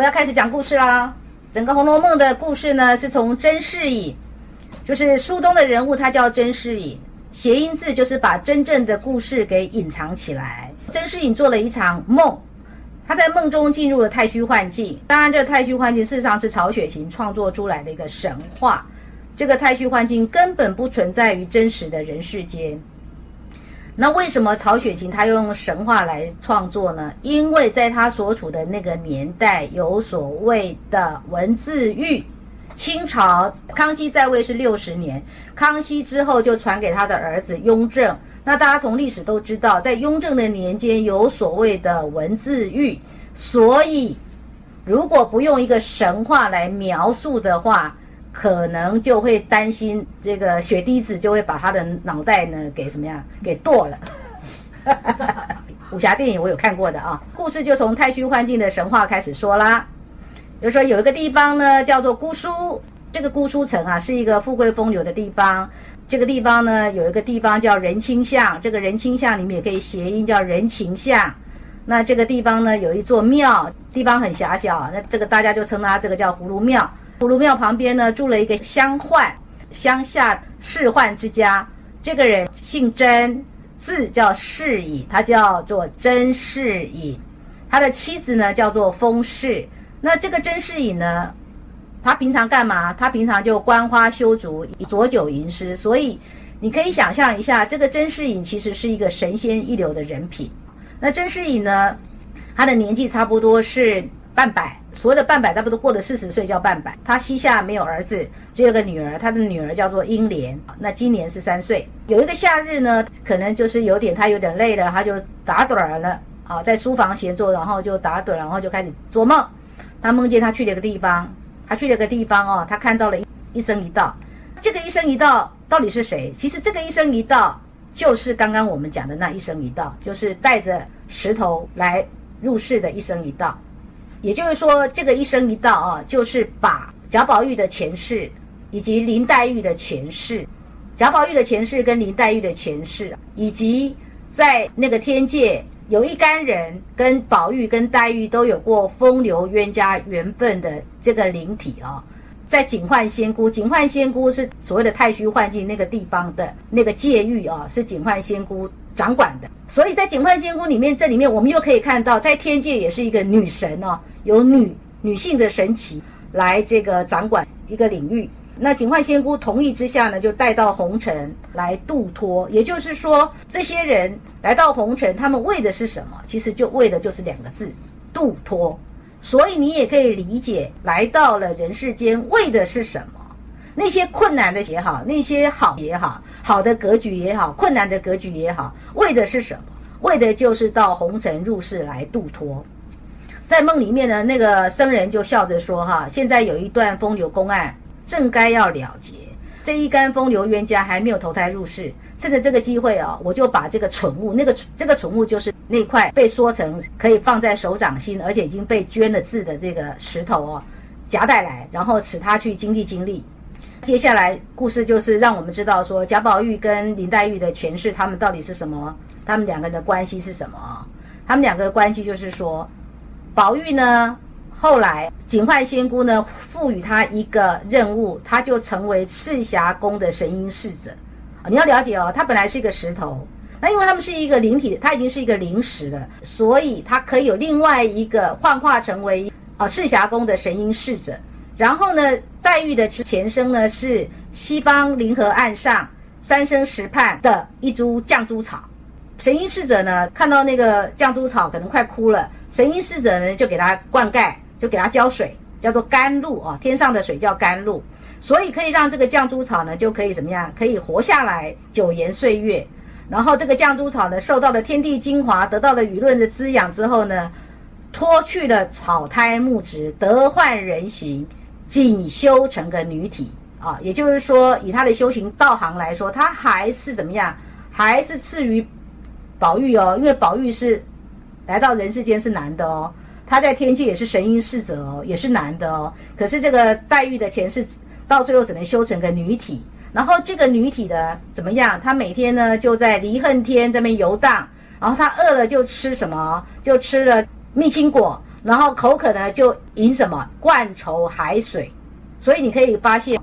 我要开始讲故事啦。整个《红楼梦》的故事呢，是从甄士隐，就是书中的人物，他叫甄士隐，谐音字就是把真正的故事给隐藏起来。甄士隐做了一场梦，他在梦中进入了太虚幻境。当然，这个太虚幻境事实上是曹雪芹创作出来的一个神话。这个太虚幻境根本不存在于真实的人世间。那为什么曹雪芹他用神话来创作呢？因为在他所处的那个年代，有所谓的文字狱。清朝康熙在位是六十年，康熙之后就传给他的儿子雍正。那大家从历史都知道，在雍正的年间有所谓的文字狱，所以如果不用一个神话来描述的话，可能就会担心这个血滴子就会把他的脑袋呢给怎么样给剁了。武侠电影我有看过的啊，故事就从太虚幻境的神话开始说啦。比如说有一个地方呢叫做姑苏，这个姑苏城啊是一个富贵风流的地方。这个地方呢有一个地方叫人清巷，这个人清巷里面也可以谐音叫人情巷。那这个地方呢有一座庙，地方很狭小，那这个大家就称它这个叫葫芦庙。葫芦庙旁边呢，住了一个乡宦，乡下仕宦之家。这个人姓甄，字叫士隐，他叫做甄士隐。他的妻子呢，叫做封氏。那这个甄士隐呢，他平常干嘛？他平常就观花修竹，浊酒吟诗。所以你可以想象一下，这个甄士隐其实是一个神仙一流的人品。那甄士隐呢，他的年纪差不多是半百。所谓的半百，差不多过了四十岁叫半百。他膝下没有儿子，只有个女儿，他的女儿叫做英莲。那今年是三岁。有一个夏日呢，可能就是有点他有点累了，他就打盹儿了啊，在书房闲坐，然后就打盹，然后就开始做梦。他梦见他去了一个地方，他去了个地方哦，他看到了一生一道。这个一生一道到底是谁？其实这个一生一道就是刚刚我们讲的那一生一道，就是带着石头来入世的一生一道。也就是说，这个一生一道啊，就是把贾宝玉的前世以及林黛玉的前世，贾宝玉的前世跟林黛玉的前世，以及在那个天界有一干人跟宝玉跟黛玉都有过风流冤家缘分的这个灵体啊，在警幻仙姑，警幻仙姑是所谓的太虚幻境那个地方的那个界域啊，是警幻仙姑掌管的。所以在警幻仙姑里面，这里面我们又可以看到，在天界也是一个女神哦。有女女性的神奇来这个掌管一个领域，那警幻仙姑同意之下呢，就带到红尘来度脱。也就是说，这些人来到红尘，他们为的是什么？其实就为的就是两个字：度脱。所以你也可以理解，来到了人世间为的是什么？那些困难的也好，那些好也好，好的格局也好，困难的格局也好，为的是什么？为的就是到红尘入世来度脱。在梦里面呢，那个僧人就笑着说：“哈，现在有一段风流公案，正该要了结。这一干风流冤家还没有投胎入世，趁着这个机会啊，我就把这个蠢物，那个这个蠢物就是那块被说成可以放在手掌心，而且已经被捐了字的这个石头哦，夹带来，然后使他去经历经历。接下来故事就是让我们知道说，贾宝玉跟林黛玉的前世，他们到底是什么？他们两个人的关系是什么？他们两个的关系就是说。”宝玉呢，后来警幻仙姑呢赋予他一个任务，他就成为赤霞宫的神瑛侍者。你要了解哦，他本来是一个石头，那因为他们是一个灵体，他已经是一个灵石了，所以他可以有另外一个幻化成为啊赤霞宫的神瑛侍者。然后呢，黛玉的前生呢是西方灵河岸上三生石畔的一株绛珠草。神瑛侍者呢，看到那个绛珠草可能快枯了，神瑛侍者呢就给它灌溉，就给它浇水，叫做甘露啊，天上的水叫甘露，所以可以让这个绛珠草呢就可以怎么样，可以活下来九延岁月。然后这个绛珠草呢，受到了天地精华，得到了舆论的滋养之后呢，脱去了草胎木质，得换人形，仅修成个女体啊。也就是说，以他的修行道行来说，他还是怎么样，还是次于。宝玉哦，因为宝玉是来到人世间是男的哦，他在天界也是神瑛侍者哦，也是男的哦。可是这个黛玉的前世到最后只能修成个女体，然后这个女体的怎么样？她每天呢就在离恨天这边游荡，然后她饿了就吃什么？就吃了蜜青果，然后口渴呢就饮什么灌愁海水。所以你可以发现，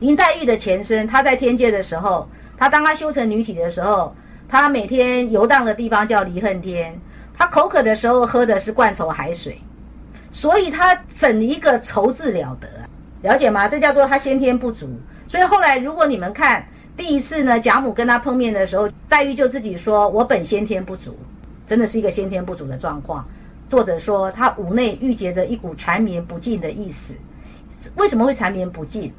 林黛玉的前身，她在天界的时候，她当她修成女体的时候，她每天游荡的地方叫离恨天，她口渴的时候喝的是灌愁海水，所以她整一个愁字了得，了解吗？这叫做她先天不足。所以后来如果你们看第一次呢，贾母跟她碰面的时候，黛玉就自己说：“我本先天不足。”真的是一个先天不足的状况。作者说他五内郁结着一股缠绵不尽的意思。为什么会缠绵不尽？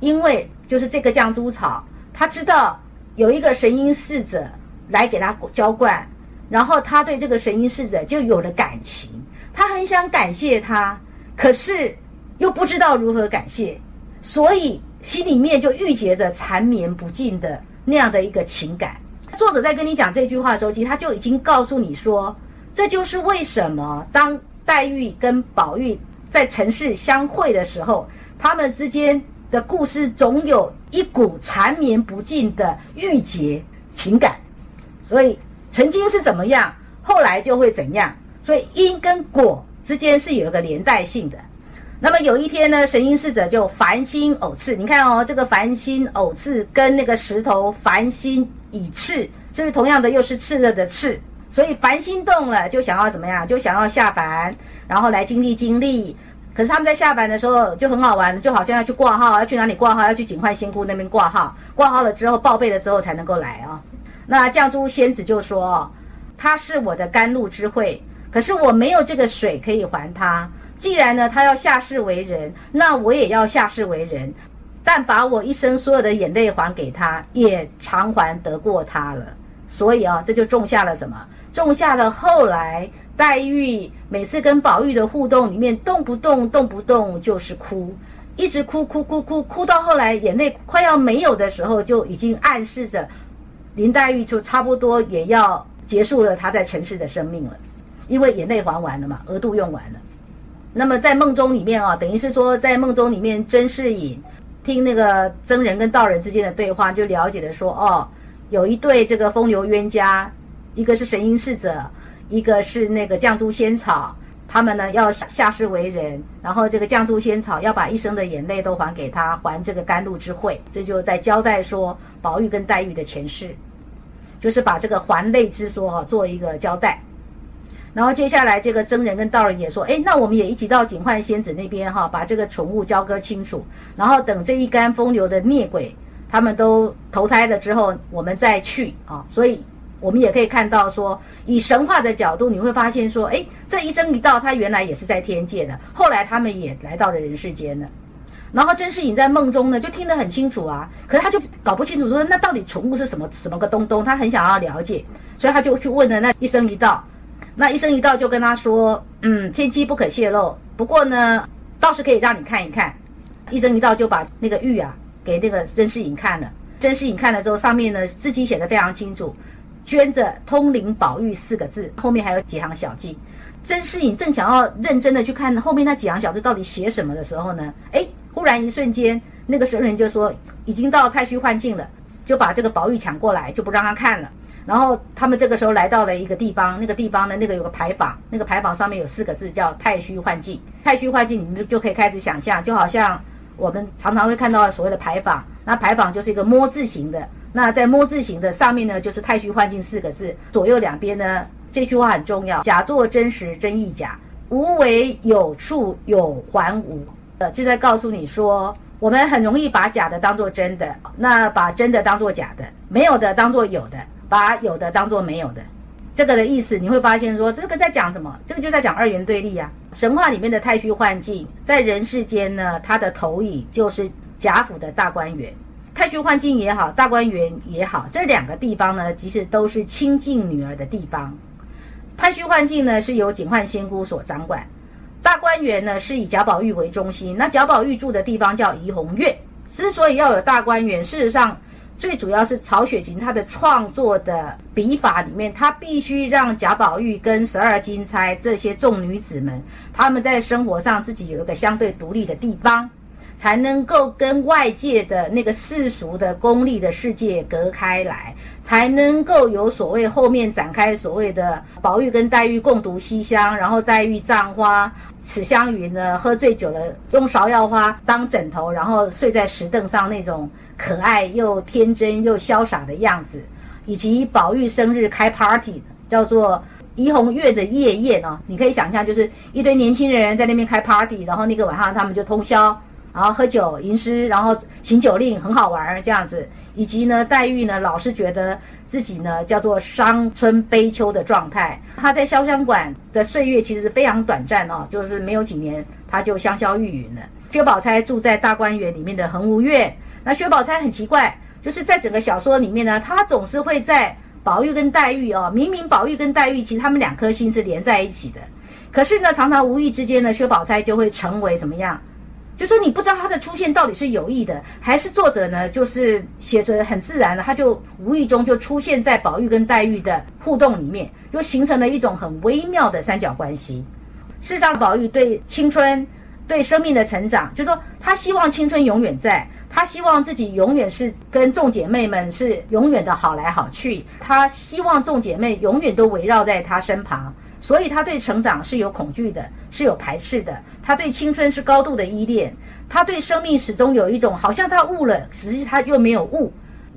因为就是这个绛珠草，他知道有一个神瑛侍者来给他浇灌，然后他对这个神瑛侍者就有了感情，他很想感谢他，可是又不知道如何感谢，所以心里面就郁结着缠绵不尽的那样的一个情感。作者在跟你讲这句话的时候，其实他就已经告诉你说，这就是为什么当黛玉跟宝玉。在城市相会的时候，他们之间的故事总有一股缠绵不尽的郁结情感，所以曾经是怎么样，后来就会怎样，所以因跟果之间是有一个连带性的。那么有一天呢，神瑛侍者就繁星偶次，你看哦，这个繁星偶次跟那个石头繁星以赤，是不是同样的又是炽热的炽？所以凡心动了，就想要怎么样，就想要下凡。然后来经历经历，可是他们在下凡的时候就很好玩，就好像要去挂号，要去哪里挂号？要去警幻仙姑那边挂号。挂号了之后报备了之后才能够来啊。那绛珠仙子就说：“他是我的甘露之惠，可是我没有这个水可以还他。既然呢他要下世为人，那我也要下世为人，但把我一生所有的眼泪还给他，也偿还得过他了。所以啊，这就种下了什么？种下了后来。”黛玉每次跟宝玉的互动里面，动不动动不动就是哭，一直哭哭哭哭哭到后来眼泪快要没有的时候，就已经暗示着林黛玉就差不多也要结束了她在尘世的生命了，因为眼泪还完了嘛，额度用完了。那么在梦中里面啊，等于是说在梦中里面，甄士隐听那个僧人跟道人之间的对话，就了解的说，哦，有一对这个风流冤家，一个是神瑛侍者。一个是那个绛珠仙草，他们呢要下世为人，然后这个绛珠仙草要把一生的眼泪都还给他，还这个甘露之惠。这就在交代说宝玉跟黛玉的前世，就是把这个还泪之说哈做一个交代。然后接下来这个僧人跟道人也说，哎，那我们也一起到警幻仙子那边哈，把这个宠物交割清楚，然后等这一干风流的孽鬼他们都投胎了之后，我们再去啊。所以。我们也可以看到，说以神话的角度，你会发现说，哎，这一生一道，他原来也是在天界的，后来他们也来到了人世间了。然后甄士隐在梦中呢，就听得很清楚啊，可是他就搞不清楚说，那到底宠物是什么什么个东东？他很想要了解，所以他就去问了那一生一道。那一生一道就跟他说，嗯，天机不可泄露，不过呢，倒是可以让你看一看。一生一道就把那个玉啊给那个甄士隐看了，甄士隐看了之后，上面呢字迹写得非常清楚。捐着“通灵宝玉”四个字，后面还有几行小字。甄士隐正想要认真的去看后面那几行小字到底写什么的时候呢，哎，忽然一瞬间，那个神人就说已经到太虚幻境了，就把这个宝玉抢过来，就不让他看了。然后他们这个时候来到了一个地方，那个地方呢，那个有个牌坊，那个牌坊上面有四个字叫“太虚幻境”。太虚幻境，你们就可以开始想象，就好像我们常常会看到所谓的牌坊，那牌坊就是一个“摸”字形的。那在“摸”字形的上面呢，就是“太虚幻境”四个字，左右两边呢，这句话很重要：假作真实，真亦假；无为有处，有还无。呃，就在告诉你说，我们很容易把假的当做真的，那把真的当做假的，没有的当做有的，把有的当做没有的。这个的意思，你会发现说，这个在讲什么？这个就在讲二元对立啊。神话里面的太虚幻境，在人世间呢，它的投影就是贾府的大观园。太虚幻境也好，大观园也好，这两个地方呢，其实都是亲近女儿的地方。太虚幻境呢，是由警幻仙姑所掌管；大观园呢，是以贾宝玉为中心。那贾宝玉住的地方叫怡红院。之所以要有大观园，事实上最主要是曹雪芹他的创作的笔法里面，他必须让贾宝玉跟十二金钗这些众女子们，他们在生活上自己有一个相对独立的地方。才能够跟外界的那个世俗的功利的世界隔开来，才能够有所谓后面展开所谓的宝玉跟黛玉共读西厢，然后黛玉葬花，史湘云呢喝醉酒了，用芍药花当枕头，然后睡在石凳上那种可爱又天真又潇洒的样子，以及宝玉生日开 party，叫做怡红院的夜宴哦，你可以想象，就是一堆年轻人在那边开 party，然后那个晚上他们就通宵。然后喝酒吟诗，然后行酒令，很好玩这样子。以及呢，黛玉呢，老是觉得自己呢叫做伤春悲秋的状态。她在潇湘馆的岁月其实非常短暂哦，就是没有几年，她就香消玉殒了。薛宝钗住在大观园里面的恒芜院。那薛宝钗很奇怪，就是在整个小说里面呢，她总是会在宝玉跟黛玉哦，明明宝玉跟黛玉其实他们两颗心是连在一起的，可是呢，常常无意之间呢，薛宝钗就会成为什么样？就说你不知道他的出现到底是有意的，还是作者呢？就是写着很自然的，他就无意中就出现在宝玉跟黛玉的互动里面，就形成了一种很微妙的三角关系。事实上，宝玉对青春、对生命的成长，就说他希望青春永远在，他希望自己永远是跟众姐妹们是永远的好来好去，他希望众姐妹永远都围绕在他身旁。所以他对成长是有恐惧的，是有排斥的。他对青春是高度的依恋，他对生命始终有一种好像他悟了，实际他又没有悟。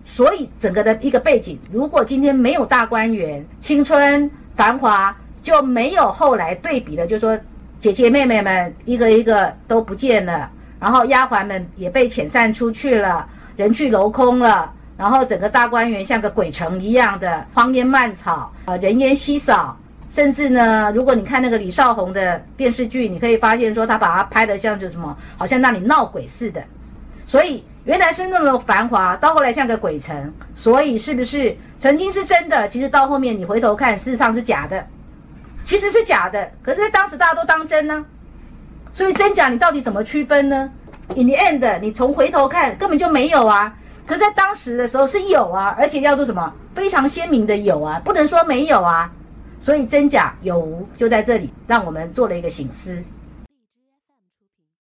所以整个的一个背景，如果今天没有大观园、青春繁华，就没有后来对比的，就说姐姐妹妹们一个一个都不见了，然后丫鬟们也被遣散出去了，人去楼空了，然后整个大观园像个鬼城一样的荒烟蔓草，呃，人烟稀少。甚至呢，如果你看那个李少红的电视剧，你可以发现说他把它拍的像就什么，好像那里闹鬼似的。所以原来是那么繁华，到后来像个鬼城。所以是不是曾经是真的？其实到后面你回头看，事实上是假的。其实是假的，可是在当时大家都当真呢。所以真假你到底怎么区分呢？In the end，你从回头看根本就没有啊。可是在当时的时候是有啊，而且要做什么？非常鲜明的有啊，不能说没有啊。所以真假有无就在这里，让我们做了一个醒思。